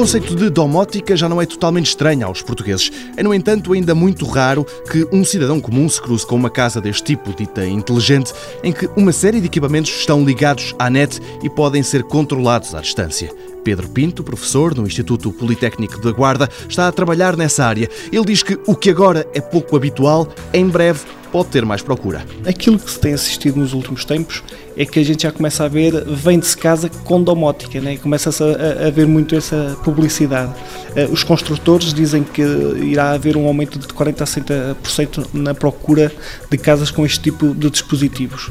conceito de domótica já não é totalmente estranho aos portugueses. É, no entanto, ainda muito raro que um cidadão comum se cruze com uma casa deste tipo, dita inteligente, em que uma série de equipamentos estão ligados à net e podem ser controlados à distância. Pedro Pinto, professor no Instituto Politécnico da Guarda, está a trabalhar nessa área. Ele diz que o que agora é pouco habitual, em breve pode ter mais procura. Aquilo que se tem assistido nos últimos tempos é que a gente já começa a ver, vende-se casa com domótica, né? começa-se a, a ver muito essa publicidade. Eh, os construtores dizem que irá haver um aumento de 40% a 60% na procura de casas com este tipo de dispositivos.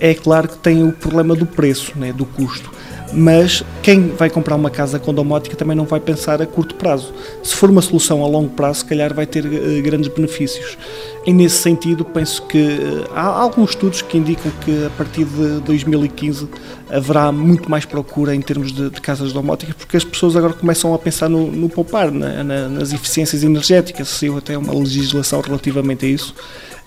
É claro que tem o problema do preço, né? do custo mas quem vai comprar uma casa com domótica também não vai pensar a curto prazo. Se for uma solução a longo prazo, se calhar vai ter uh, grandes benefícios. E nesse sentido, penso que uh, há alguns estudos que indicam que a partir de 2015 haverá muito mais procura em termos de, de casas domóticas, porque as pessoas agora começam a pensar no, no poupar, na, na, nas eficiências energéticas. Saiu até uma legislação relativamente a isso.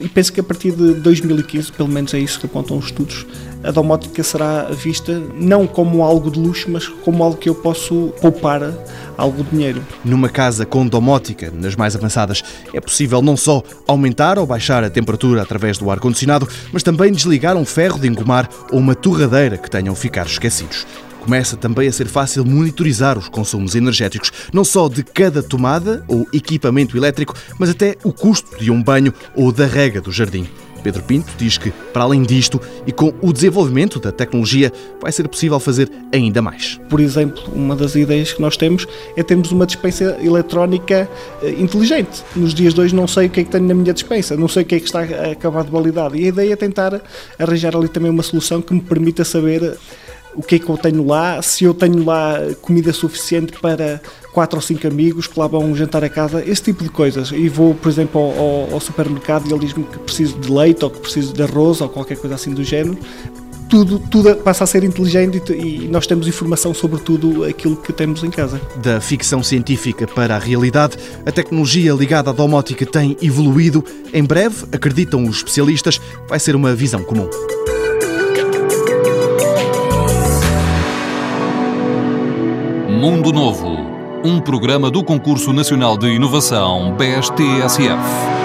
E penso que a partir de 2015, pelo menos é isso que apontam os estudos, a domótica será vista não como algo de luxo, mas como algo que eu posso poupar algo de dinheiro. Numa casa com domótica, nas mais avançadas, é possível não só aumentar ou baixar a temperatura através do ar-condicionado, mas também desligar um ferro de engomar ou uma torradeira que tenham ficado esquecidos começa também a ser fácil monitorizar os consumos energéticos, não só de cada tomada ou equipamento elétrico, mas até o custo de um banho ou da rega do jardim. Pedro Pinto diz que, para além disto, e com o desenvolvimento da tecnologia, vai ser possível fazer ainda mais. Por exemplo, uma das ideias que nós temos é termos uma dispensa eletrónica eh, inteligente. Nos dias hoje não sei o que é que tenho na minha dispensa, não sei o que é que está a acabar de validade. E a ideia é tentar arranjar ali também uma solução que me permita saber o que é que eu tenho lá, se eu tenho lá comida suficiente para quatro ou cinco amigos que lá vão jantar a casa, esse tipo de coisas. E vou, por exemplo, ao, ao supermercado e ele diz-me que preciso de leite ou que preciso de arroz ou qualquer coisa assim do género. Tudo, tudo passa a ser inteligente e, e nós temos informação sobre tudo aquilo que temos em casa. Da ficção científica para a realidade, a tecnologia ligada à domótica tem evoluído. Em breve, acreditam os especialistas, vai ser uma visão comum. Mundo Novo, um programa do Concurso Nacional de Inovação BSTSF.